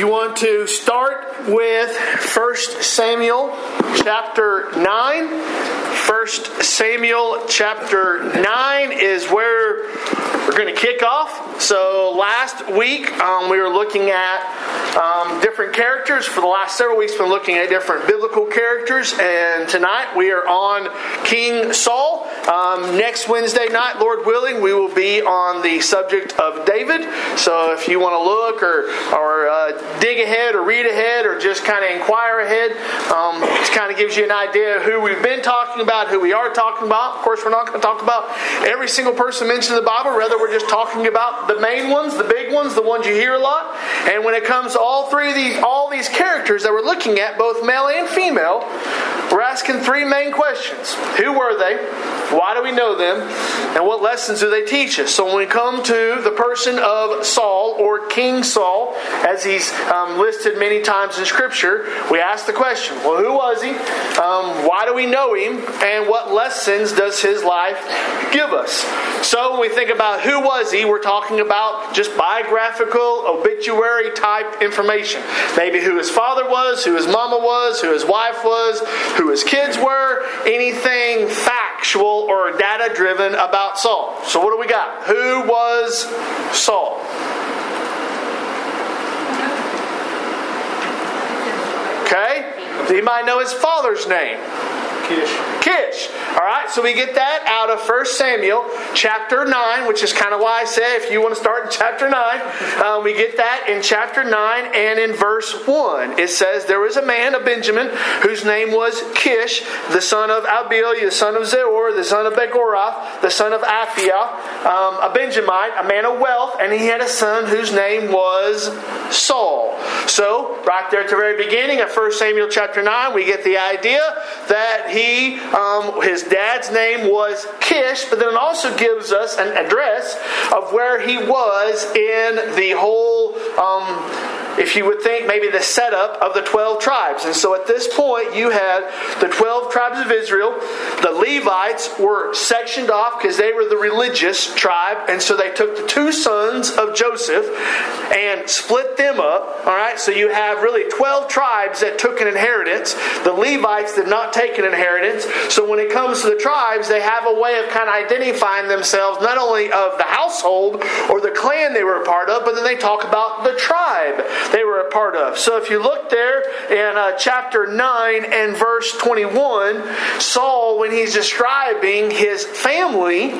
You want to start with 1 Samuel chapter 9. 1 Samuel chapter 9 is where we're going to kick off. So, last week um, we were looking at um, different characters. For the last several weeks, we've been looking at different biblical characters. And tonight we are on King Saul. Um, next Wednesday night, Lord willing, we will be on the subject of David. So, if you want to look or, or uh, dig ahead or read ahead or just kind of inquire ahead. Um, it kind of gives you an idea of who we've been talking about, who we are talking about. Of course, we're not going to talk about every single person mentioned in the Bible. Rather, we're just talking about the main ones, the big ones, the ones you hear a lot. And when it comes to all three of these, all these characters that we're looking at, both male and female, we're asking three main questions: Who were they? Why do we know them? And what lessons do they teach us? So when we come to the person of Saul or King Saul, as he's um, listed many times in Scripture, we ask the question well, who was he? Um, why do we know him? And what lessons does his life give us? So when we think about who was he, we're talking about just biographical, obituary type information. Maybe who his father was, who his mama was, who his wife was, who his kids were, anything factual or data driven about Saul. So what do we got? Who was Saul? Okay? Does anybody know his father's name? Kish. Kish. All right, so we get that out of 1 Samuel chapter 9, which is kind of why I say if you want to start in chapter 9, um, we get that in chapter 9 and in verse 1. It says, There was a man of Benjamin whose name was Kish, the son of Abiel, the son of Zeror, the son of Becorath, the son of Aphiah, um, a Benjamite, a man of wealth, and he had a son whose name was Saul. So, right there at the very beginning of 1 Samuel chapter 9, we get the idea that he, um, his dad's name was Kish, but then it also gives us an address of where he was in the whole. Um, if you would think maybe the setup of the 12 tribes. And so at this point, you had the 12 tribes of Israel. The Levites were sectioned off because they were the religious tribe. And so they took the two sons of Joseph and split them up. All right, so you have really 12 tribes that took an inheritance. The Levites did not take an inheritance. So when it comes to the tribes, they have a way of kind of identifying themselves not only of the household or the clan they were a part of, but then they talk about the tribe they were a part of. So if you look there in uh, chapter 9 and verse 21, Saul, when he's describing his family,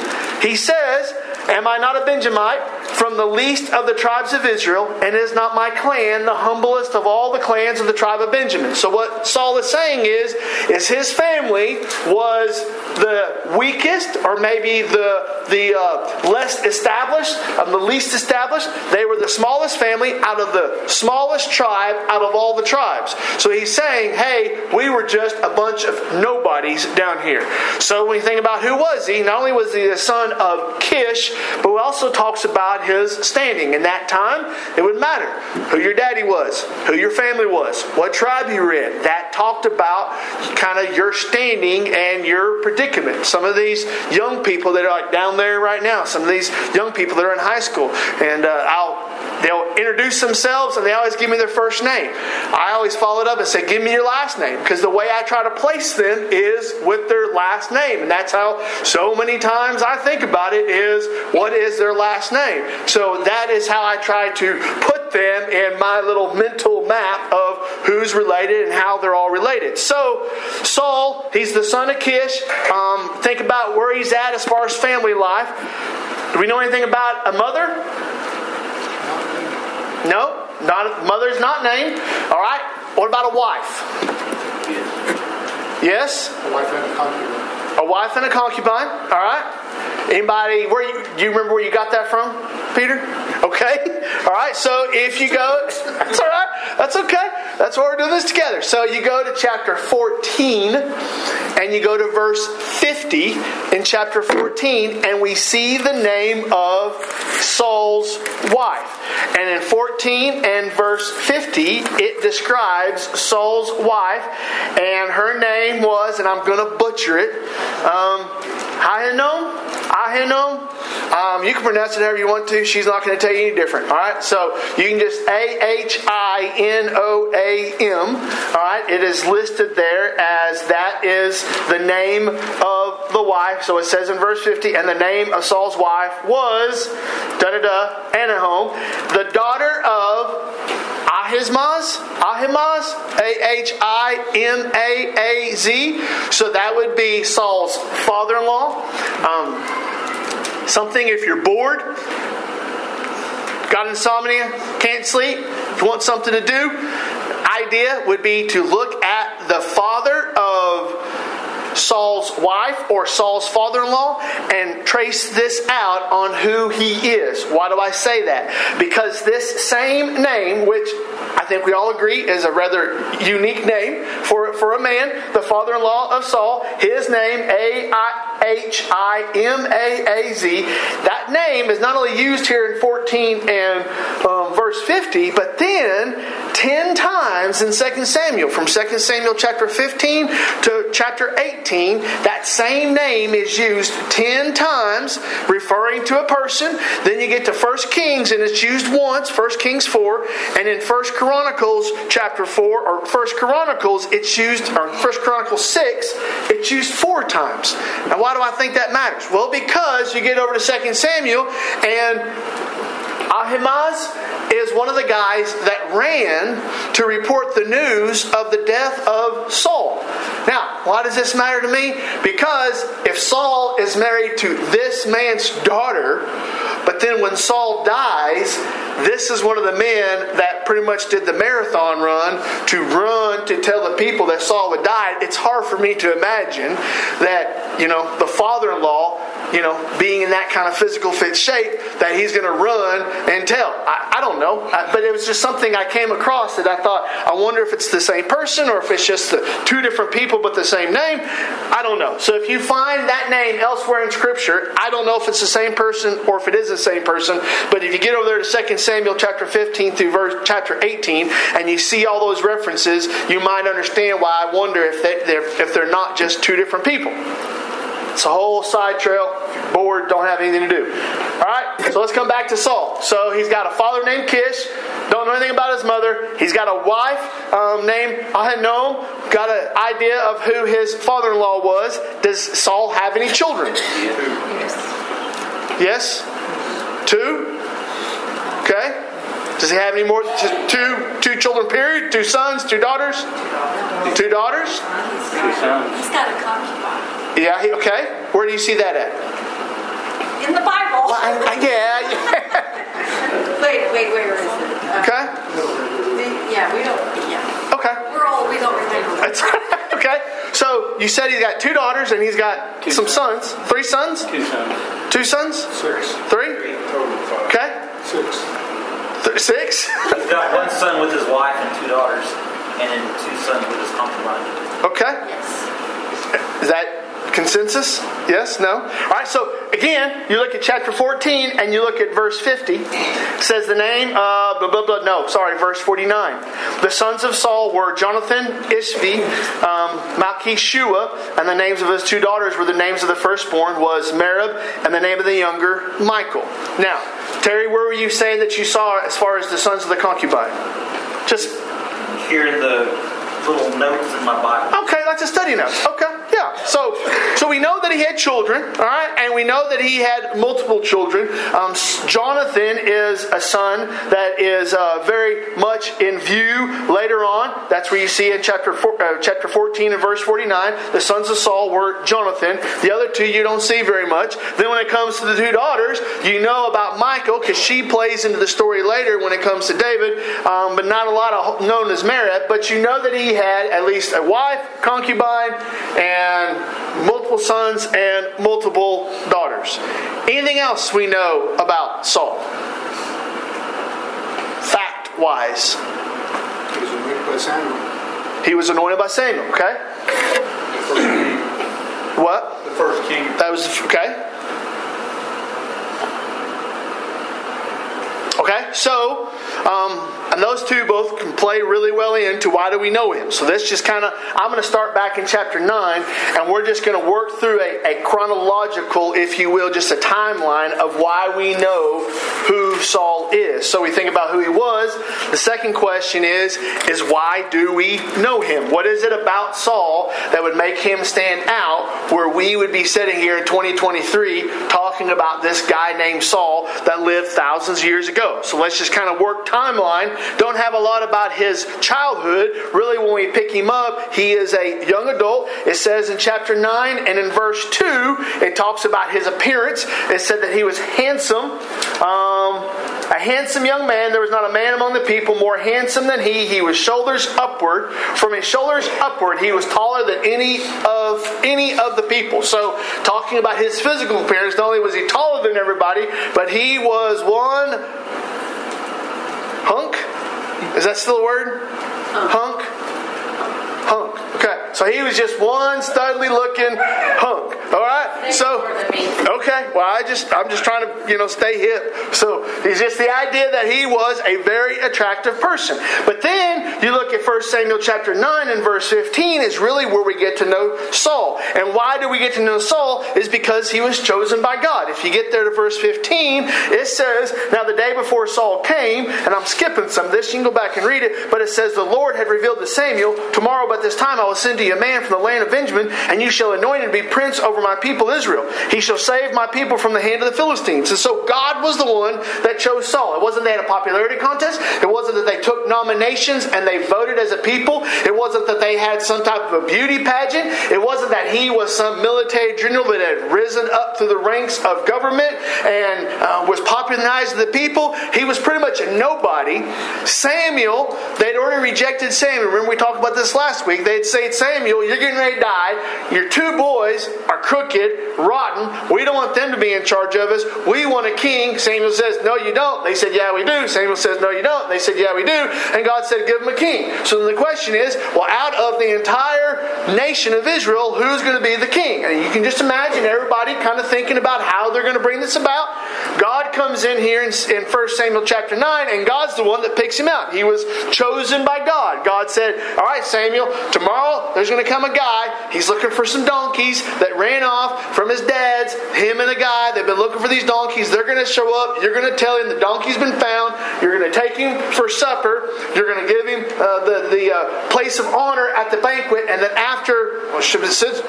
he says, Am I not a Benjamite from the least of the tribes of Israel, and is not my clan the humblest of all the clans of the tribe of Benjamin? So what Saul is saying is, is his family was the weakest, or maybe the the uh, less established, um, the least established. They were the smallest family out of the smallest tribe out of all the tribes. So he's saying, hey, we were just a bunch of nobodies down here. So when you think about who was he, not only was he the son of Kish, but he also talks about his standing. In that time, it would matter who your daddy was, who your family was, what tribe you were in. That talked about kind of your standing and your predicament. Some of these young people that are like down there right now, some of these young people that are in high school, and uh, I'll they'll introduce themselves and they always give me their first name. I always follow it up and say, Give me your last name. Because the way I try to place them is with their last name. And that's how so many times I think about it is what is their last name. So that is how I try to put them in my little mental map of who's related and how they're all related. So Saul, he's the son of Kish. Um, think about where he's at as far as family life. Do we know anything about a mother? No, not mother's not named. All right. What about a wife? Yes. A wife and a concubine. A wife and a concubine. All right. Anybody? Where you, do you remember where you got that from, Peter? Okay. All right. So if you go, that's all right. That's okay. That's why we're doing this together. So you go to chapter 14 and you go to verse 50 in chapter 14, and we see the name of Saul's wife. And in 14 and verse 50, it describes Saul's wife, and her name was, and I'm going to butcher it, um, Ahinoam? Ahinoam? Um, you can pronounce it however you want to. She's not going to tell you any different. All right. So you can just A H I N O A M. All right. It is listed there as that is the name of the wife. So it says in verse 50, and the name of Saul's wife was da da da Ahinoam, the daughter of Ahimaaz, Ahimaaz, A H I M A A Z. So that would be Saul's father in law. Um, something if you're bored, got insomnia, can't sleep, if you want something to do, idea would be to look at the father of Saul's wife or Saul's father in law and trace this out on who he is. Why do I say that? Because this same name, which I think we all agree is a rather unique name for, for a man, the father in law of Saul, his name, A H I M A A Z, that name is not only used here in 14 and um, verse 50, but then 10 times in 2 Samuel, from 2 Samuel chapter 15 to chapter 18, that same name is used 10 times, referring to a person. Then you get to 1 Kings, and it's used once, 1 Kings 4, and in 1 Chronicles chapter 4, or 1 Chronicles, it's used, or 1 Chronicles 6, it's used four times. Now, why do I think that matters? Well, because you get over to 2 Samuel, and Ahimaaz is one of the guys that ran to report the news of the death of Saul. Now, why does this matter to me? Because if Saul is married to this man's daughter, but then when Saul dies, this is one of the men that pretty much did the marathon run to run to tell the people that Saul would die. It's hard for me to imagine that, you know, the father in law you know, being in that kind of physical fit shape that he's going to run and tell. I, I don't know, I, but it was just something I came across that I thought, I wonder if it's the same person or if it's just two different people but the same name. I don't know. So if you find that name elsewhere in Scripture, I don't know if it's the same person or if it is the same person. But if you get over there to 2 Samuel chapter 15 through verse chapter 18 and you see all those references, you might understand why I wonder if they, they're, if they're not just two different people. It's a whole side trail. Bored, don't have anything to do. All right, so let's come back to Saul. So he's got a father named Kish. Don't know anything about his mother. He's got a wife um, named Ahinoam. Got an idea of who his father-in-law was. Does Saul have any children? Yes. Two. Okay. Does he have any more? Two, two children. Period. Two sons, two daughters. Two daughters. He's got a concubine. Yeah. He, okay. Where do you see that at? In the Bible. Well, I, I, yeah. yeah. Wait, wait, wait, where is it? Uh, Okay. the- yeah, we don't. Yeah, Okay. we're all we don't remember. That's okay. So you said he's got two daughters and he's got Two some sons. sons. Three sons? Two sons. Two sons? Six. Three? Total five. Okay. Six. Th- six? He's got one son with his wife and two daughters, and then two sons with his concubine. Okay. Yes. Is that consensus? Yes? No? All right, so again, you look at chapter 14 and you look at verse 50. It says the name of blah, blah, blah. No, sorry, verse 49. The sons of Saul were Jonathan, Ishvi, um, Malchishua, and the names of his two daughters were the names of the firstborn was Merab, and the name of the younger, Michal. Now, Terry, where were you saying that you saw as far as the sons of the concubine? Just Here in the little notes in my Bible. Okay, that's a study note. Okay, yeah. So, so we know that he had children, all right, and we know that he had multiple children. Um, Jonathan is a son that is uh, very much in view later on. That's where you see in chapter four, uh, chapter fourteen and verse forty nine. The sons of Saul were Jonathan. The other two you don't see very much. Then when it comes to the two daughters, you know about Michal because she plays into the story later when it comes to David, um, but not a lot of known as Merab. But you know that he had at least a wife, concubine, and multiple sons and multiple daughters. Anything else we know about Saul? Fact wise, He was anointed by Samuel. he was anointed by Samuel, okay? The first king. What? The first king. That was okay. Okay, so um, and those two both can play really well into why do we know him. So this just kind of I'm going to start back in chapter nine, and we're just going to work through a, a chronological, if you will, just a timeline of why we know who Saul is. So we think about who he was. The second question is is why do we know him? What is it about Saul that would make him stand out where we would be sitting here in 2023 talking about this guy named Saul that lived thousands of years ago? So let's just kind of work timeline. Don't have a lot about his childhood. Really, when we pick him up, he is a young adult. It says in chapter 9 and in verse 2, it talks about his appearance. It said that he was handsome. Um, a handsome young man. There was not a man among the people more handsome than he. He was shoulders upward. From his shoulders upward, he was taller than any of any of the people. So, talking about his physical appearance, not only was he taller than everybody, but he was one hunk. Is that still a word? Hunk. Hunk. Okay, so he was just one studly looking hunk. All right, so okay. Well, I just I'm just trying to you know stay hip. So he's just the idea that he was a very attractive person. But then you look at 1 Samuel chapter nine and verse 15 is really where we get to know Saul. And why do we get to know Saul? Is because he was chosen by God. If you get there to verse 15, it says, "Now the day before Saul came," and I'm skipping some of this. You can go back and read it. But it says, "The Lord had revealed to Samuel, tomorrow, but this time I will send to you a man from the land of Benjamin, and you shall anoint him to be prince over my people Israel. He shall save my people from the hand of the Philistines. And so God was the one that chose Saul. It wasn't they had a popularity contest. It wasn't that they took nominations and they voted as a people. It wasn't that they had some type of a beauty pageant. It wasn't that he was some military general that had risen up through the ranks of government and uh, was popular in the people. He was pretty much a nobody. Samuel, they'd already rejected Samuel. Remember we talked about this last week. They'd say, Samuel, you're getting ready to die. Your two boys are crooked, rotten. We don't want them to be in charge of us. We want a king. Samuel says, No, you don't. They said, Yeah, we do. Samuel says, No, you don't. They said, Yeah, we do. And God said, Give them a king. So then the question is, well, out of the entire nation of Israel, who's going to be the king? And you can just imagine everybody kind of thinking about how they're going to bring this about. God comes in here in, in 1 Samuel chapter 9, and God's the one that picks him out. He was chosen by God. God said, All right, Samuel, tomorrow there's going to come a guy. He's looking for some donkeys that ran off from his dad's. Him and a guy, they've been looking for these donkeys. They're going to show up. You're going to tell him the donkey's been found. You're going to take him for supper. You're going to give him uh, the, the uh, place of honor at the banquet. And then after, well,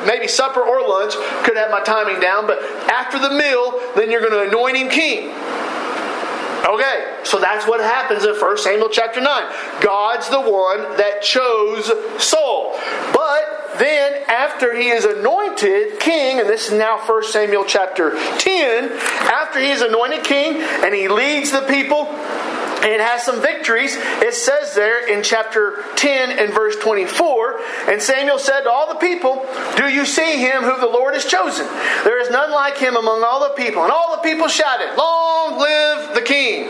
maybe supper or lunch, could have my timing down, but after the meal, then you're going to anoint him king. Okay, so that's what happens in 1 Samuel chapter 9. God's the one that chose Saul. But then, after he is anointed king, and this is now 1 Samuel chapter 10, after he is anointed king and he leads the people it has some victories. It says there in chapter 10 and verse 24, and Samuel said to all the people, Do you see him who the Lord has chosen? There is none like him among all the people. And all the people shouted, Long live the king.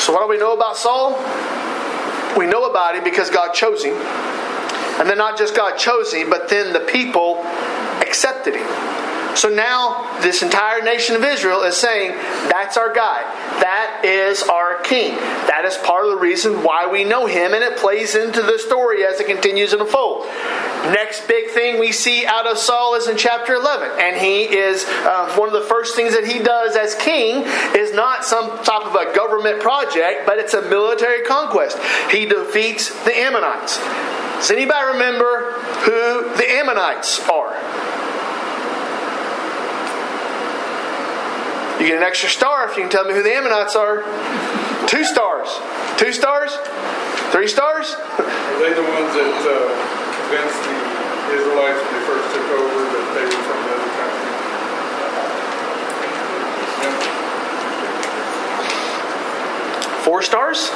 So, what do we know about Saul? We know about him because God chose him. And then not just God chose him, but then the people accepted him. So now this entire nation of Israel is saying, that's our guy. That is our king. That is part of the reason why we know him, and it plays into the story as it continues to unfold. Next big thing we see out of Saul is in chapter 11. And he is, uh, one of the first things that he does as king is not some type of a government project, but it's a military conquest. He defeats the Ammonites. Does anybody remember who the Ammonites are? You get an extra star if you can tell me who the Ammonites are. Two stars. Two stars? Three stars? Are they the ones that uh, convinced the Israelites when they first took over that they were from another country? Four stars?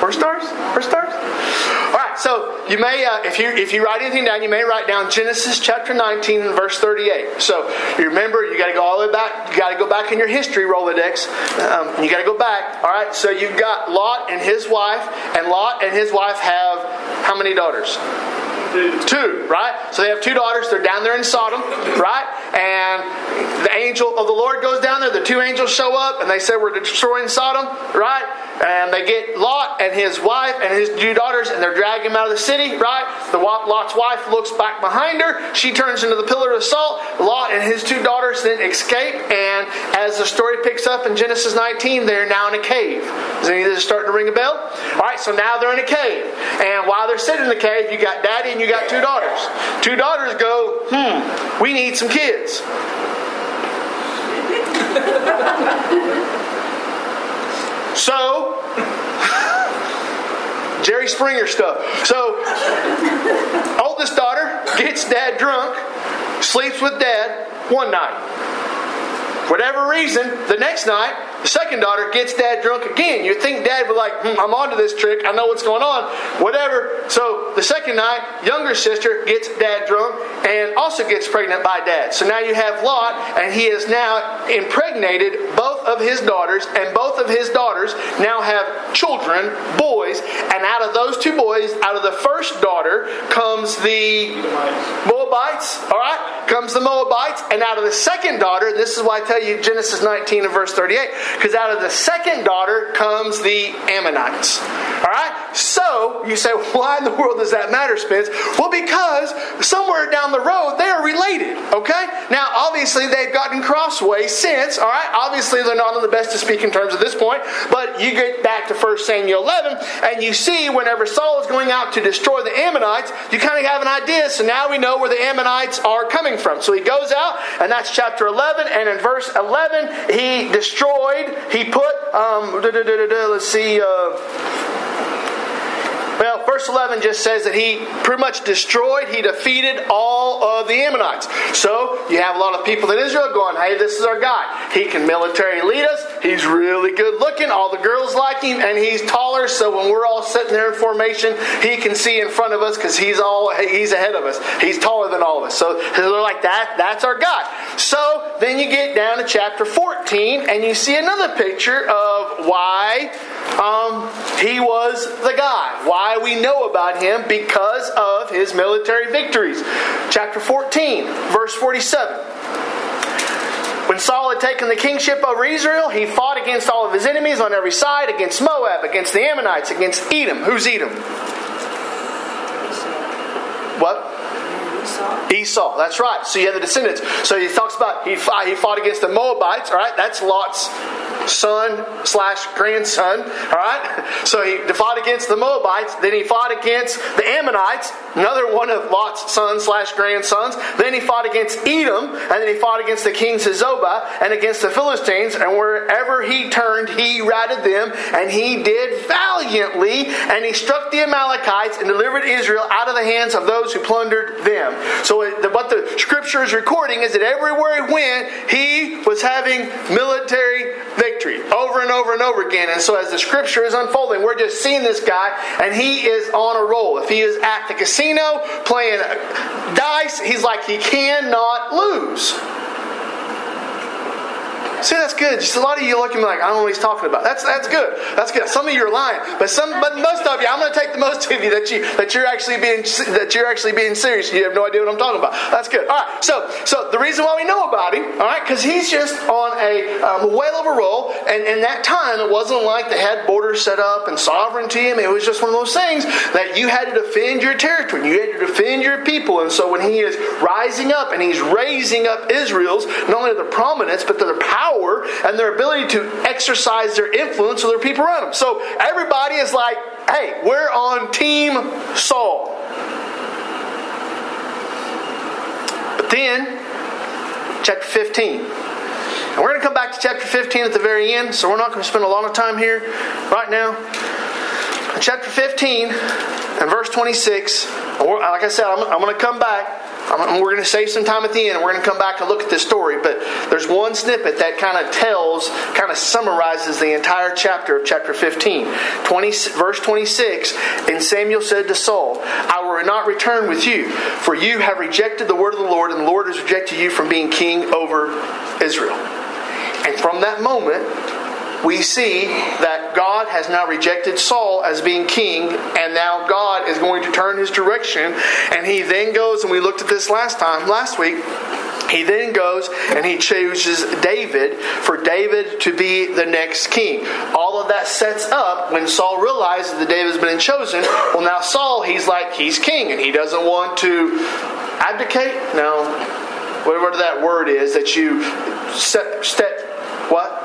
Four stars? Four stars? All right, so you may, uh, if you if you write anything down, you may write down Genesis chapter 19 and verse 38. So you remember, you got to go all the way back. You got to go back in your history Rolodex. Um, you got to go back. All right, so you've got Lot and his wife, and Lot and his wife have how many daughters? Two, right? So they have two daughters. They're down there in Sodom, right? And the angel of the Lord goes down there. The two angels show up and they say, We're destroying Sodom, right? And they get Lot and his wife and his two daughters and they're dragging him out of the city, right? The Lot's wife looks back behind her. She turns into the pillar of salt. Lot and his two daughters then escape. And as the story picks up in Genesis 19, they're now in a cave. Is any of this starting to ring a bell? All right, so now they're in a cave. And while they're sitting in the cave, you got daddy you got two daughters. Two daughters go, hmm, we need some kids. So, Jerry Springer stuff. So, oldest daughter gets dad drunk, sleeps with dad one night. Whatever reason, the next night, the second daughter gets dad drunk again. You'd think dad would like, hmm, I'm onto this trick. I know what's going on. Whatever. So the second night, younger sister gets dad drunk and also gets pregnant by dad. So now you have Lot, and he has now impregnated both of his daughters, and both of his daughters now have children, boys. And out of those two boys, out of the first daughter comes the Moabites. All right, comes the Moabites, and out of the second daughter, this is why I tell you Genesis 19 and verse 38 because out of the second daughter comes the Ammonites. All right? So, you say, why in the world does that matter, Spence? Well, because somewhere down the road they are related, okay? Now, obviously, they've gotten crossways since, all right? Obviously, they're not on the best to speak in terms of this point, but you get back to 1 Samuel 11, and you see whenever Saul is going out to destroy the Ammonites, you kind of have an idea. So now we know where the Ammonites are coming from. So he goes out, and that's chapter 11, and in verse 11, he destroyed he put, um, let's see, uh, well, verse 11 just says that he pretty much destroyed, he defeated all of the Ammonites. So you have a lot of people in Israel going, hey, this is our guy. He can military lead us. He's really good looking. All the girls like him, and he's taller. So when we're all sitting there in formation, he can see in front of us because he's all he's ahead of us. He's taller than all of us. So they're like that. That's our guy. So then you get down to chapter 14, and you see another picture of why um, he was the guy. Why why we know about him because of his military victories. Chapter 14, verse 47. When Saul had taken the kingship over Israel, he fought against all of his enemies on every side against Moab, against the Ammonites, against Edom. Who's Edom? What? Esau. Esau, that's right. So you have the descendants. So he talks about he fought, he fought against the Moabites, all right? That's Lot's son slash grandson. All right, so he fought against the Moabites. Then he fought against the Ammonites, another one of Lot's sons slash grandsons. Then he fought against Edom, and then he fought against the kings of Zobah and against the Philistines. And wherever he turned, he routed them, and he did valiantly. And he struck the Amalekites and delivered Israel out of the hands of those who plundered them. So what the scripture is recording is that everywhere he went, he was having military victory over and over and over again. And so as the scripture is unfolding, we're just seeing this guy, and he is on a roll. If he is at the casino playing dice, he's like he cannot lose. See, that's good. Just a lot of you looking like I don't know what he's talking about. That's that's good. That's good. Some of you are lying, but some, but most of you, I'm going to take the most of you that you that you're actually being that you're actually being serious. You have no idea what I'm talking about. That's good. All right. So so the reason why we know about him, all right, because he's just on a um, whale of a roll, and in that time it wasn't like they had borders set up and sovereignty. I mean, it was just one of those things that you had to defend your territory, you had to defend your people, and so when he is rising up and he's raising up Israel's not only their prominence but to their power power and their ability to exercise their influence with their people around them. So everybody is like, hey, we're on Team Saul. But then, chapter 15. And we're going to come back to chapter 15 at the very end, so we're not going to spend a lot of time here right now. chapter 15 and verse 26, like I said, I'm, I'm going to come back we're going to save some time at the end we're going to come back and look at this story. But there's one snippet that kind of tells, kind of summarizes the entire chapter of chapter 15. 20, verse 26 And Samuel said to Saul, I will not return with you, for you have rejected the word of the Lord, and the Lord has rejected you from being king over Israel. And from that moment, we see that God has now rejected Saul as being king, and now God is going to turn his direction. And he then goes, and we looked at this last time, last week. He then goes and he chooses David for David to be the next king. All of that sets up when Saul realizes that David's been chosen. Well, now Saul, he's like, he's king, and he doesn't want to abdicate. No, whatever that word is that you set, step what?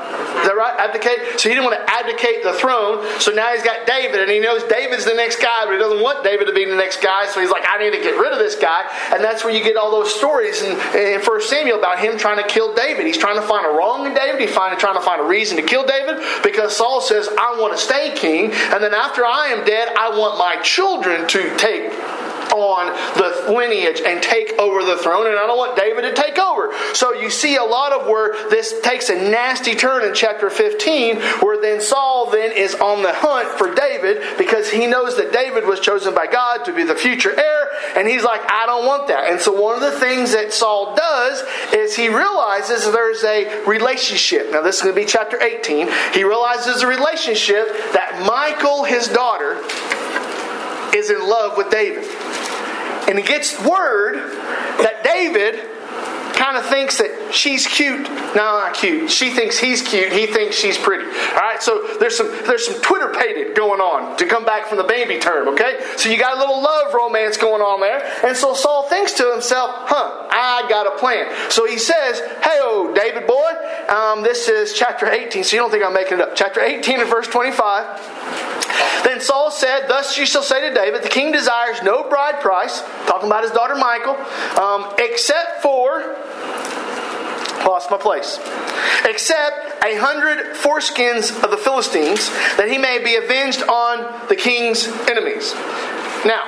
That right? Abdicate? So he didn't want to abdicate the throne. So now he's got David, and he knows David's the next guy, but he doesn't want David to be the next guy. So he's like, I need to get rid of this guy. And that's where you get all those stories in, in 1 Samuel about him trying to kill David. He's trying to find a wrong in David. He's trying to find a reason to kill David because Saul says, I want to stay king. And then after I am dead, I want my children to take on the lineage and take over the throne, and I don't want David to take over. So you see a lot of where this takes a nasty turn in chapter 15, where then Saul then is on the hunt for David because he knows that David was chosen by God to be the future heir, and he's like, I don't want that. And so one of the things that Saul does is he realizes there's a relationship. Now this is going to be chapter 18. He realizes a relationship that Michal, his daughter, is in love with David. And he gets word that David kind of thinks that she's cute. No, not cute. She thinks he's cute. He thinks she's pretty. All right. So there's some there's some Twitter pated going on to come back from the baby term. Okay. So you got a little love romance going on there. And so Saul thinks to himself, "Huh, I got a plan." So he says, "Hey, oh David boy, um, this is chapter 18. So you don't think I'm making it up? Chapter 18 and verse 25." Then Saul said, Thus you shall say to David, The king desires no bride price, talking about his daughter Michal, um, except for lost my place. Except a hundred foreskins of the Philistines, that he may be avenged on the king's enemies. Now,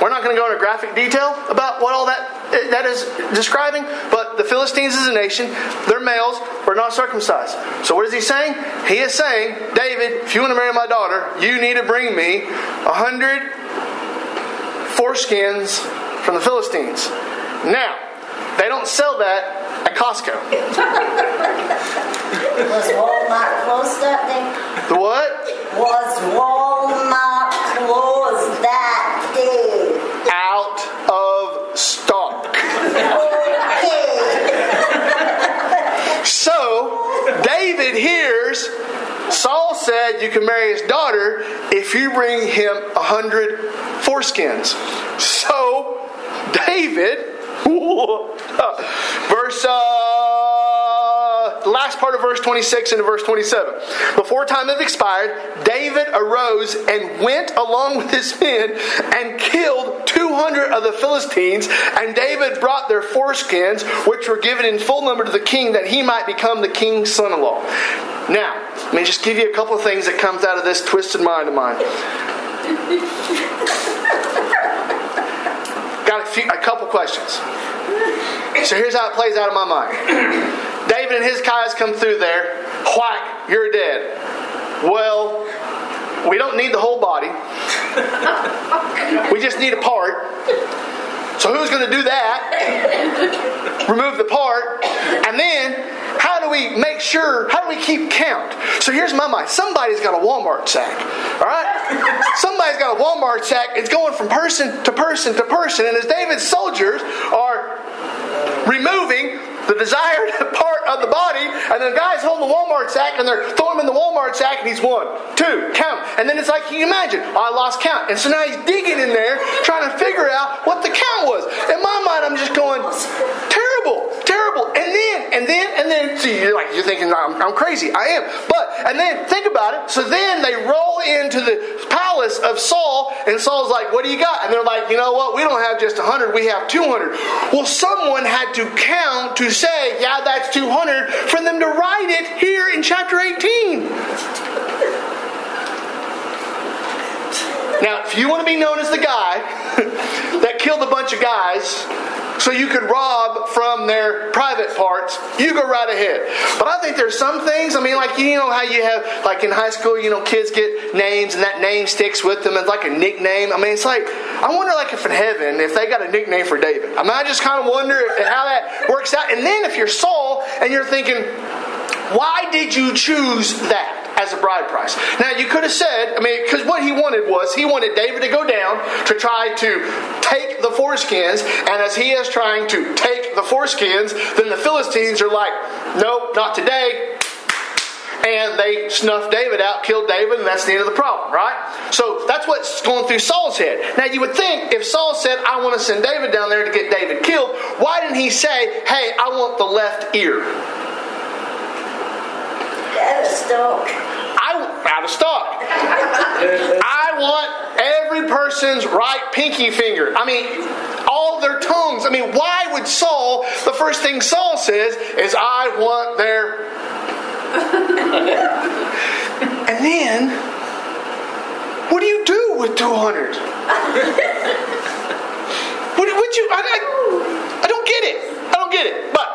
we're not going to go into graphic detail about what all that that is describing, but the Philistines as a nation, they're males, were not circumcised. So what is he saying? He is saying, David, if you want to marry my daughter, you need to bring me a hundred foreskins from the Philistines. Now, they don't sell that at Costco. Was Walmart closed that day? The what? Was Walmart closed that day? Out of stock. Okay. So, David hears Saul said you can marry his daughter if you bring him a hundred foreskins. So, David, verse, uh, last part of verse 26 into verse 27. Before time had expired, David arose and went along with his men and killed 200 of the Philistines. And David brought their foreskins, which were given in full number to the king, that he might become the king's son in law. Now, let me just give you a couple of things that comes out of this twisted mind of mine. Got a, few, a couple questions. So here's how it plays out in my mind. David and his guys come through there. Whack, you're dead. Well, we don't need the whole body. We just need a part. So who's going to do that? Remove the part. And then how do we make sure, how do we keep count? So here's my mind. Somebody's got a Walmart sack. All right? Somebody's got a Walmart sack. It's going from person to person to person. And as David's soldiers are removing the desired part of the body, and the guy's holding the Walmart sack and they're throwing him in the Walmart sack, and he's one, two, count. And then it's like, can you imagine? I lost count. And so now he's digging in there trying to figure out what the count was. In my mind, I'm just going, terrible, And then, and then, and then, see, you're like, you're thinking, I'm, I'm crazy. I am. But, and then, think about it. So then they roll into the palace of Saul, and Saul's like, what do you got? And they're like, you know what? We don't have just 100, we have 200. Well, someone had to count to say, yeah, that's 200, for them to write it here in chapter 18. Now, if you want to be known as the guy that killed a bunch of guys so you could rob from their private parts, you go right ahead. But I think there's some things, I mean, like, you know how you have, like in high school, you know, kids get names and that name sticks with them. It's like a nickname. I mean, it's like, I wonder, like, if in heaven, if they got a nickname for David. I mean, I just kind of wonder how that works out. And then if you're Saul and you're thinking, why did you choose that? As a bride price. Now, you could have said, I mean, because what he wanted was he wanted David to go down to try to take the foreskins, and as he is trying to take the foreskins, then the Philistines are like, nope, not today and they snuffed David out, killed David, and that's the end of the problem, right? So that's what's going through Saul's head. Now you would think if Saul said, I want to send David down there to get David killed, why didn't he say, hey, I want the left ear? Out of stock. I out of stock. I want every person's right pinky finger. I mean, all their tongues. I mean, why would Saul? The first thing Saul says is, "I want their." and then, what do you do with two hundred? What would you? I, I, I don't get it. I don't get it. But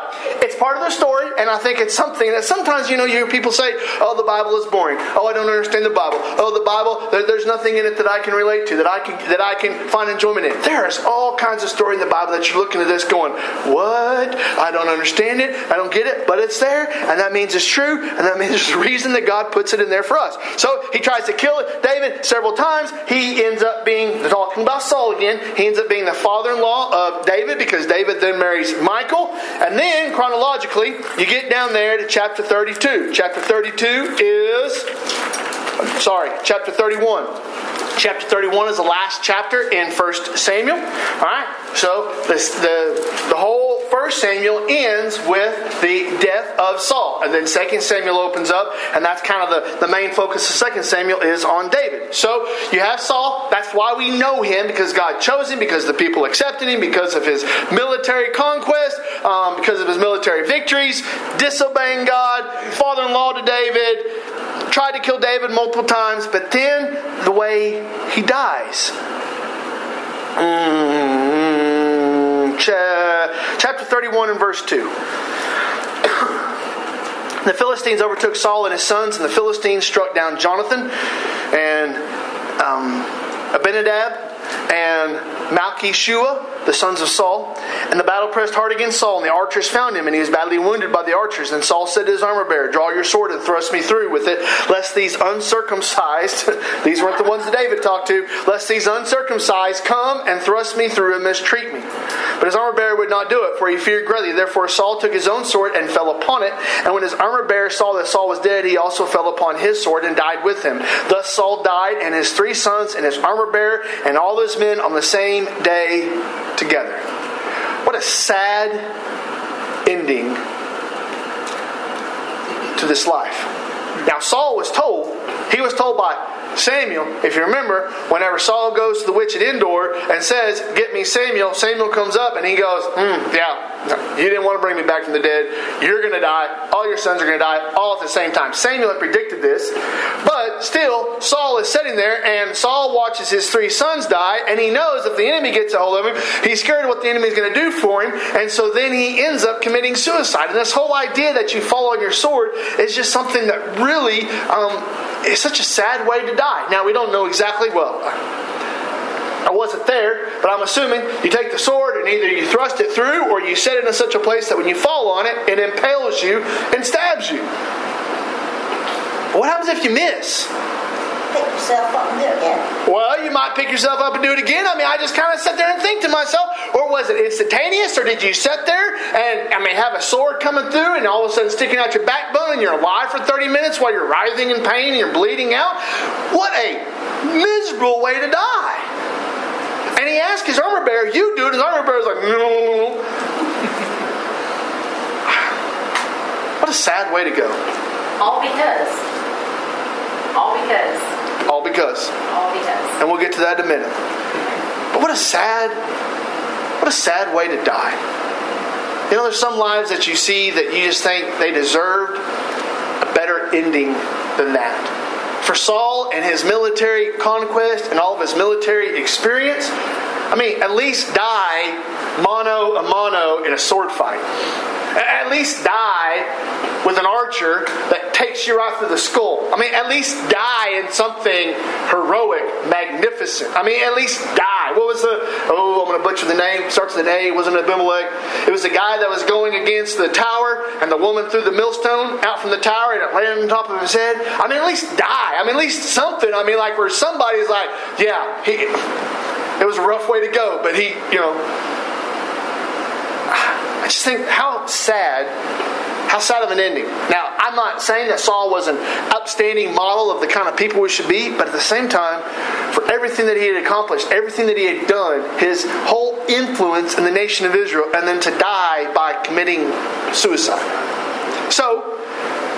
part of the story, and I think it's something that sometimes you know you hear people say, "Oh, the Bible is boring. Oh, I don't understand the Bible. Oh, the Bible, there, there's nothing in it that I can relate to, that I can that I can find enjoyment in." There's all kinds of story in the Bible that you're looking at this going, "What? I don't understand it. I don't get it, but it's there, and that means it's true, and that means there's a reason that God puts it in there for us." So he tries to kill David several times. He ends up being talking about Saul again. He ends up being the father-in-law of David because David then marries Michal, and then chronologically, you get down there to chapter 32. Chapter 32 is, sorry, chapter 31. Chapter 31 is the last chapter in 1 Samuel. All right, so this, the, the whole 1 Samuel ends with the death of Saul. And then 2 Samuel opens up, and that's kind of the, the main focus of 2 Samuel is on David. So you have Saul, that's why we know him, because God chose him, because the people accepted him, because of his military conquest, um, because of his military victories, disobeying God, father in law to David, tried to kill David multiple times, but then the way he dies. Mm, cha- chapter 31 and verse 2. the Philistines overtook Saul and his sons, and the Philistines struck down Jonathan and um, Abinadab and Malchishua, the sons of Saul. And the battle pressed hard against Saul, and the archers found him, and he was badly wounded by the archers. And Saul said to his armor bearer, Draw your sword and thrust me through with it, lest these uncircumcised, these weren't the ones that David talked to, lest these uncircumcised come and thrust me through and mistreat me. But his armor bearer would not do it, for he feared greatly. Therefore Saul took his own sword and fell upon it. And when his armor bearer saw that Saul was dead, he also fell upon his sword and died with him. Thus Saul died, and his three sons, and his armor bearer, and all those men on the same day together. What a sad ending to this life. Now, Saul was told, he was told by Samuel, if you remember, whenever Saul goes to the witch at Endor and says, Get me Samuel, Samuel comes up and he goes, hmm, Yeah, you didn't want to bring me back from the dead. You're going to die. All your sons are going to die all at the same time. Samuel had predicted this. But still, Saul is sitting there and Saul watches his three sons die and he knows if the enemy gets a hold of him, he's scared of what the enemy is going to do for him. And so then he ends up committing suicide. And this whole idea that you fall on your sword is just something that really um, is such a sad way to die. Now, we don't know exactly, well, I wasn't there, but I'm assuming you take the sword and either you thrust it through or you set it in such a place that when you fall on it, it impales you and stabs you. But what happens if you miss? Pick yourself up and do it again. Well, you might pick yourself up and do it again. I mean, I just kind of sat there and think to myself, or was it instantaneous, or did you sit there and, I mean, have a sword coming through and all of a sudden sticking out your backbone and you're alive for 30 minutes while you're writhing in pain and you're bleeding out? What a miserable way to die. And he asked his armor bearer, You do it. His armor bearer's like, No. What a sad way to go. All because. All because. All because. All because. And we'll get to that in a minute. But what a sad, what a sad way to die. You know, there's some lives that you see that you just think they deserved a better ending than that. For Saul and his military conquest and all of his military experience, I mean, at least die mano a mano in a sword fight. At least die with an archer that takes you right through the skull. I mean, at least die in something heroic, magnificent. I mean, at least die. What was the, oh, I'm going to butcher the name, starts with an A, it wasn't Abimelech. It was the guy that was going against the tower, and the woman threw the millstone out from the tower, and it landed on top of his head. I mean, at least die. I mean, at least something. I mean, like where somebody's like, yeah, he, it was a rough way to go, but he, you know, I just think how sad, how sad of an ending. Now, I'm not saying that Saul was an upstanding model of the kind of people we should be, but at the same time, for everything that he had accomplished, everything that he had done, his whole influence in the nation of Israel, and then to die by committing suicide. So,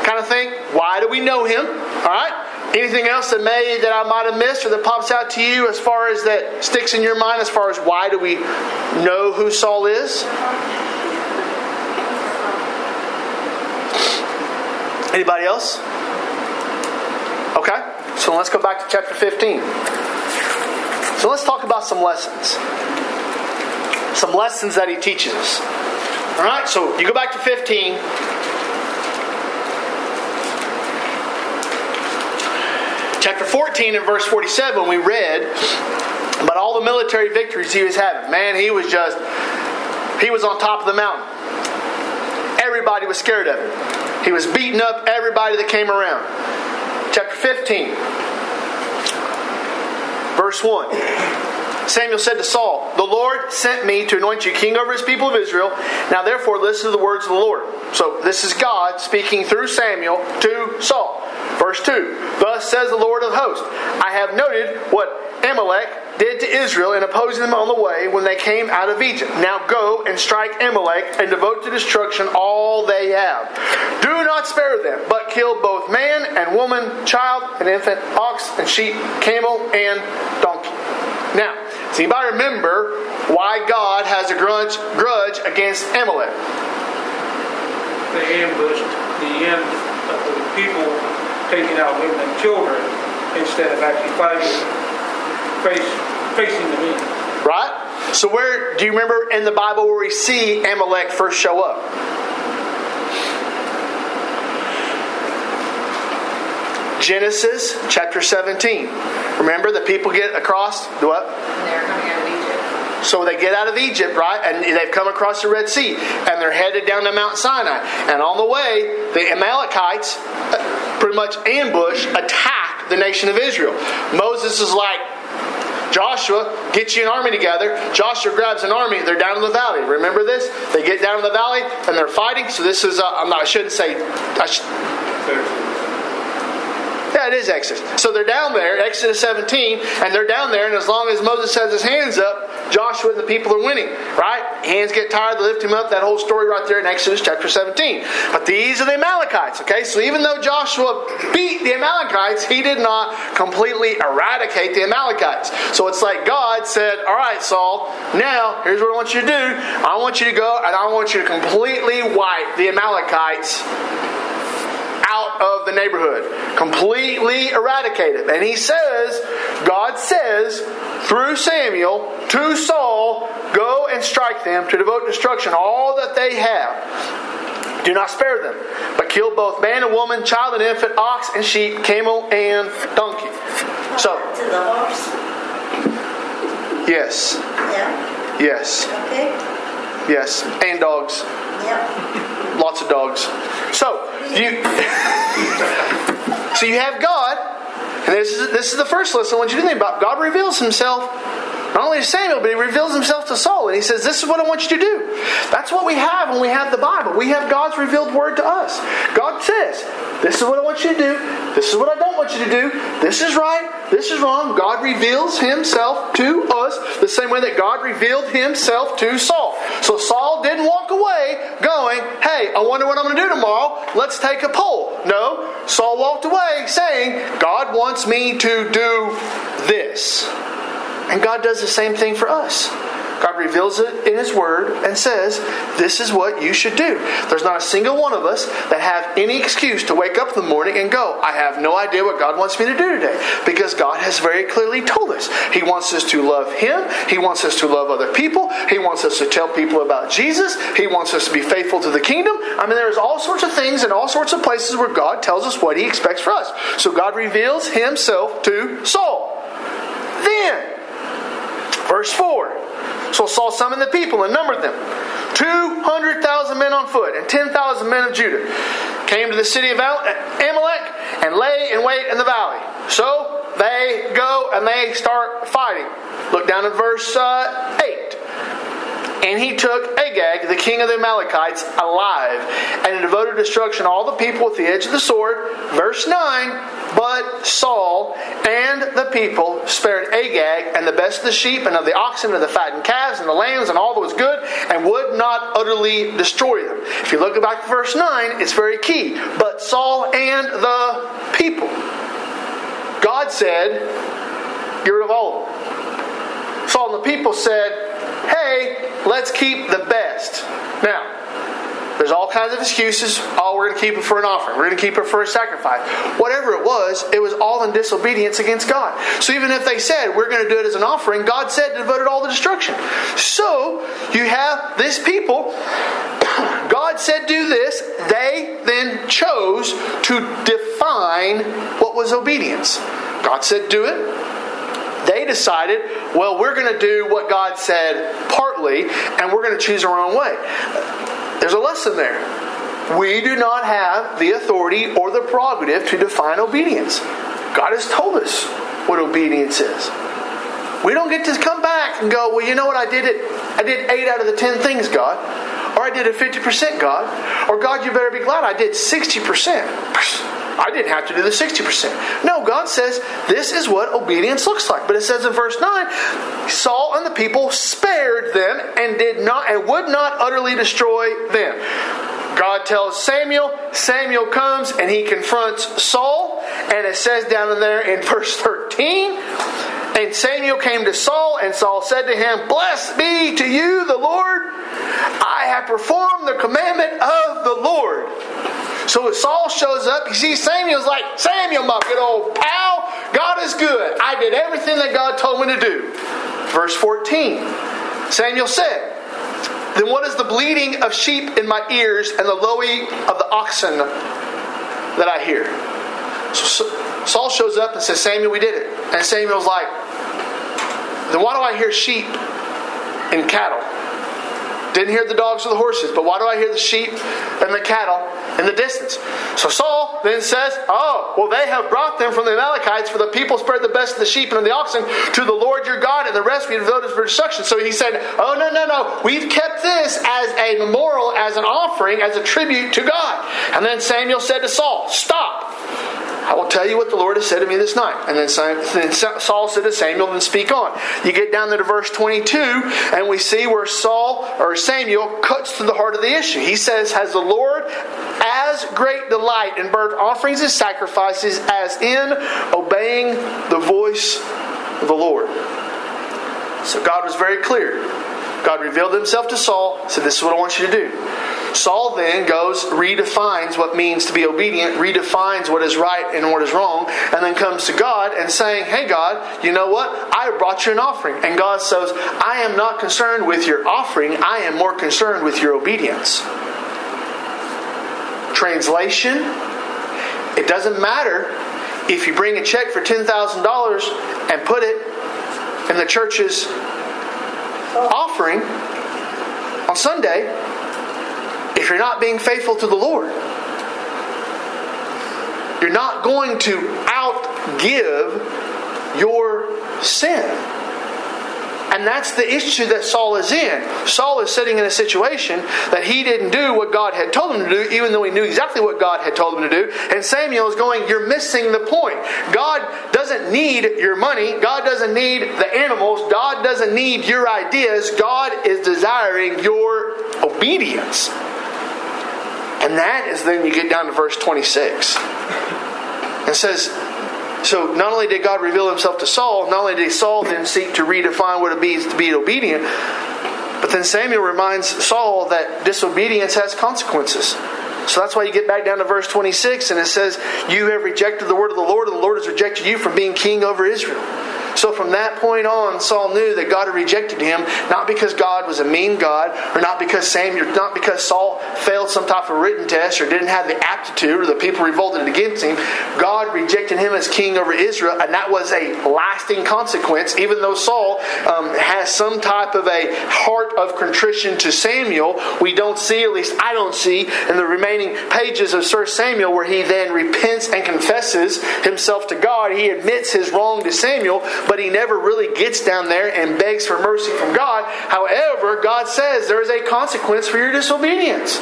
kind of think, why do we know him? All right? Anything else that may that I might have missed or that pops out to you as far as that sticks in your mind as far as why do we know who Saul is? Anybody else? Okay, so let's go back to chapter 15. So let's talk about some lessons. Some lessons that he teaches us. All right, so you go back to 15. Chapter 14 and verse 47, we read about all the military victories he was having. Man, he was just, he was on top of the mountain. Everybody was scared of him. He was beating up everybody that came around. Chapter 15, verse 1. Samuel said to Saul, The Lord sent me to anoint you king over his people of Israel. Now therefore listen to the words of the Lord. So this is God speaking through Samuel to Saul. Verse 2 Thus says the Lord of hosts, I have noted what Amalek did to Israel in opposing them on the way when they came out of Egypt. Now go and strike Amalek and devote to destruction all they have. Do not spare them, but kill both man and woman, child and infant, ox and sheep, camel and donkey. Now, does anybody remember why God has a grudge, grudge against Amalek? They ambushed the end of the people, taking out women and children instead of actually fighting, face, facing the men. Right? So where do you remember in the Bible where we see Amalek first show up? Genesis chapter 17. Remember the people get across what? They're coming out of Egypt. So they get out of Egypt, right? And they've come across the Red Sea and they're headed down to Mount Sinai. And on the way, the Amalekites uh, pretty much ambush, attack the nation of Israel. Moses is like, Joshua, get you an army together. Joshua grabs an army. They're down in the valley. Remember this? They get down in the valley and they're fighting. So this is, uh, I'm not, I shouldn't say, I should, yeah, it is Exodus. So they're down there, Exodus 17, and they're down there, and as long as Moses has his hands up, Joshua and the people are winning, right? Hands get tired, they lift him up. That whole story right there in Exodus chapter 17. But these are the Amalekites, okay? So even though Joshua beat the Amalekites, he did not completely eradicate the Amalekites. So it's like God said, All right, Saul, now here's what I want you to do. I want you to go and I want you to completely wipe the Amalekites out of the neighborhood, completely eradicated. And he says, God says through Samuel to Saul, go and strike them to devote destruction, all that they have. Do not spare them, but kill both man and woman, child and infant, ox and sheep, camel and donkey. So, To the horse. yes, yes, yes, and dogs. Lots of dogs. You, so you have God, and this is this is the first lesson I want you to think about. God reveals Himself not only to Samuel, but He reveals Himself to Saul, and He says, "This is what I want you to do." That's what we have when we have the Bible. We have God's revealed Word to us. God says, "This is what I want you to do. This is what I don't want you to do. This is right. This is wrong." God reveals Himself to us the same way that God revealed Himself to Saul. So Saul didn't walk away going, "Hey, I wonder what I'm going to do tomorrow. Let's take a poll." No, Saul walked away saying, "God wants me to do this." And God does the same thing for us. God reveals it in His Word and says, This is what you should do. There's not a single one of us that have any excuse to wake up in the morning and go, I have no idea what God wants me to do today. Because God has very clearly told us. He wants us to love Him, He wants us to love other people, He wants us to tell people about Jesus, He wants us to be faithful to the kingdom. I mean, there's all sorts of things and all sorts of places where God tells us what He expects for us. So God reveals Himself to Saul. Then, verse 4 So Saul summoned the people and numbered them 200,000 men on foot and 10,000 men of Judah came to the city of Amalek and lay in wait in the valley. So they go and they start fighting. Look down at verse uh, 8. And he took Agag, the king of the Amalekites, alive, and devoted destruction all the people with the edge of the sword. Verse 9 But Saul and the people spared Agag and the best of the sheep and of the oxen and the fattened calves and the lambs and all that was good, and would not utterly destroy them. If you look back to verse 9, it's very key. But Saul and the people. God said, Get rid of all of them. Saul and the people said, Hey, let's keep the best. Now, there's all kinds of excuses. Oh, we're going to keep it for an offering. We're going to keep it for a sacrifice. Whatever it was, it was all in disobedience against God. So even if they said, we're going to do it as an offering, God said devoted all the destruction. So you have this people. God said, do this. They then chose to define what was obedience. God said, do it they decided, well, we're going to do what God said partly, and we're going to choose our own way. There's a lesson there. We do not have the authority or the prerogative to define obedience. God has told us what obedience is. We don't get to come back and go, well, you know what? I did it. I did eight out of the ten things, God. Or I did it 50%, God. Or God, you better be glad I did 60%. I didn't have to do the 60%. No, God says this is what obedience looks like. But it says in verse 9, Saul and the people spared them and did not and would not utterly destroy them. God tells Samuel, Samuel comes and he confronts Saul, and it says down in there in verse 13, and Samuel came to Saul, and Saul said to him, Blessed be to you, the Lord. I have performed the commandment of the Lord. So Saul shows up, you see Samuel's like, Samuel, my good old pal, God is good. I did everything that God told me to do. Verse 14 Samuel said, Then what is the bleating of sheep in my ears and the lowing of the oxen that I hear? So Saul shows up and says, Samuel, we did it. And Samuel's like, Then why do I hear sheep and cattle? Didn't hear the dogs or the horses, but why do I hear the sheep and the cattle in the distance? So Saul then says, Oh, well, they have brought them from the Amalekites, for the people spared the best of the sheep and of the oxen to the Lord your God, and the rest we devoted for destruction. So he said, Oh, no, no, no. We've kept this as a memorial, as an offering, as a tribute to God. And then Samuel said to Saul, Stop. I will tell you what the Lord has said to me this night. And then Saul said to Samuel, then speak on. You get down to verse 22, and we see where Saul or Samuel cuts to the heart of the issue. He says, Has the Lord as great delight in burnt offerings and sacrifices as in obeying the voice of the Lord? So God was very clear. God revealed himself to Saul, said, This is what I want you to do. Saul then goes, redefines what means to be obedient, redefines what is right and what is wrong, and then comes to God and saying, Hey, God, you know what? I brought you an offering. And God says, I am not concerned with your offering, I am more concerned with your obedience. Translation It doesn't matter if you bring a check for $10,000 and put it in the church's offering on Sunday you're not being faithful to the Lord. You're not going to outgive your sin. And that's the issue that Saul is in. Saul is sitting in a situation that he didn't do what God had told him to do, even though he knew exactly what God had told him to do. And Samuel is going, You're missing the point. God doesn't need your money. God doesn't need the animals. God doesn't need your ideas. God is desiring your obedience. And that is then you get down to verse 26. It says, so not only did God reveal himself to Saul, not only did Saul then seek to redefine what it means to be obedient, But then Samuel reminds Saul that disobedience has consequences. So that's why you get back down to verse 26 and it says, You have rejected the word of the Lord, and the Lord has rejected you from being king over Israel. So from that point on, Saul knew that God had rejected him, not because God was a mean God, or not because Samuel, not because Saul failed some type of written test or didn't have the aptitude, or the people revolted against him. God rejected him as king over Israel, and that was a lasting consequence. Even though Saul um, has some type of a heart of contrition to Samuel, we don't see, at least I don't see, in the remaining pages of First Samuel, where he then repents and confesses himself to God. He admits his wrong to Samuel, but he never really gets down there and begs for mercy from God. However, God says there is a consequence for your disobedience.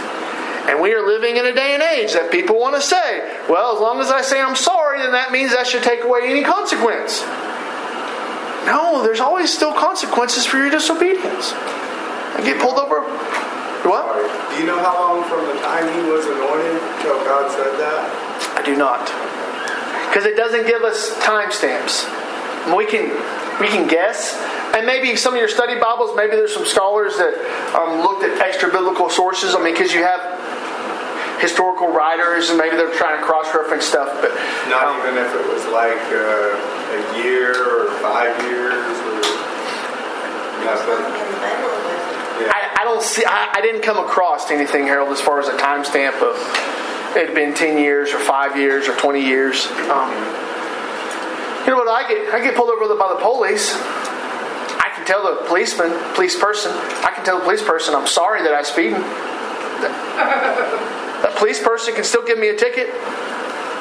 And we are living in a day and age that people want to say, well, as long as I say I'm sorry, then that means that should take away any consequence. No, there's always still consequences for your disobedience. I get pulled over. What? Do you know how long from the time he was anointed till God said that? I do not. Because it doesn't give us timestamps. We can we can guess. And maybe some of your study Bibles, maybe there's some scholars that um, looked at extra biblical sources. I mean, because you have historical writers and maybe they're trying to cross reference stuff. But Not um, even if it was like uh, a year or five years or nothing. Yeah. I, I don't see. I, I didn't come across anything, Harold, as far as a timestamp of it had been ten years or five years or twenty years. Um, you know what? I get I get pulled over by the police. I can tell the policeman, police person. I can tell the police person, I'm sorry that I speeding. That police person can still give me a ticket.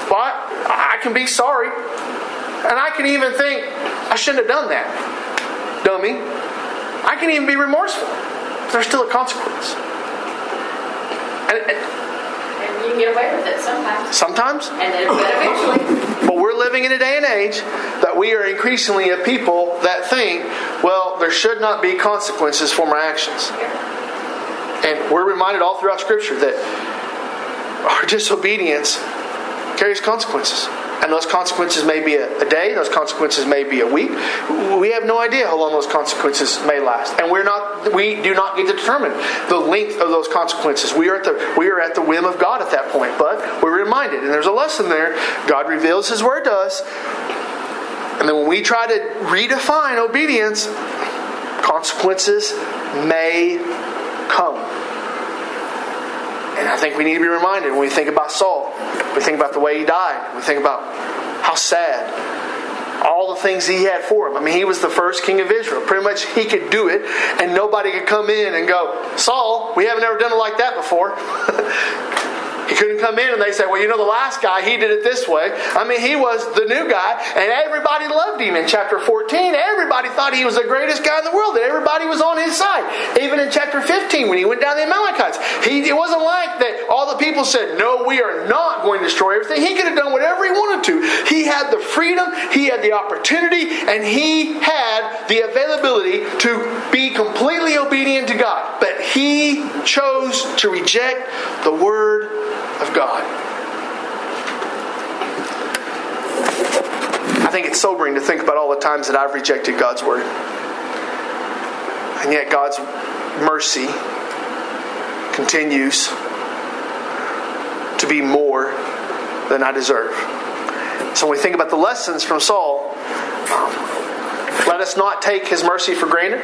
But I can be sorry, and I can even think I shouldn't have done that, dummy. I can even be remorseful. There's still a consequence. And, and And you can get away with it sometimes. sometimes, And then, but eventually, we're living in a day and age that we are increasingly a people that think, well, there should not be consequences for my actions. And we're reminded all throughout Scripture that our disobedience carries consequences. And those consequences may be a, a day, those consequences may be a week. We have no idea how long those consequences may last. And we're not we do not get to determine the length of those consequences. We are at the we are at the whim of God at that point. But we're reminded, and there's a lesson there. God reveals his word to us. And then when we try to redefine obedience, consequences may come. And I think we need to be reminded when we think about Saul, we think about the way he died, we think about how sad. All the things he had for him. I mean, he was the first king of Israel. Pretty much he could do it, and nobody could come in and go, Saul, we haven't ever done it like that before. Come in and they say, Well, you know, the last guy, he did it this way. I mean, he was the new guy, and everybody loved him in chapter 14. Everybody thought he was the greatest guy in the world, that everybody was on his side. Even in chapter 15, when he went down the Amalekites, he, it wasn't like that all the people said, No, we are not going to destroy everything. He could have done whatever he wanted to. He had the freedom, he had the opportunity, and he had the availability to be completely obedient to God. But he chose to reject the word of God. I think it's sobering to think about all the times that I've rejected God's word. And yet God's mercy continues to be more than I deserve. So when we think about the lessons from Saul, let us not take his mercy for granted.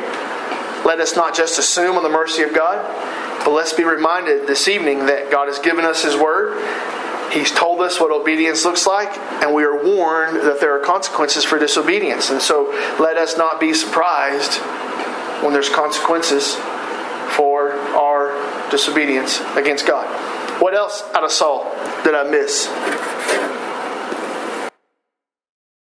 Let us not just assume on the mercy of God, but let's be reminded this evening that God has given us his word. He's told us what obedience looks like, and we are warned that there are consequences for disobedience. And so let us not be surprised when there's consequences for our disobedience against God. What else out of Saul did I miss?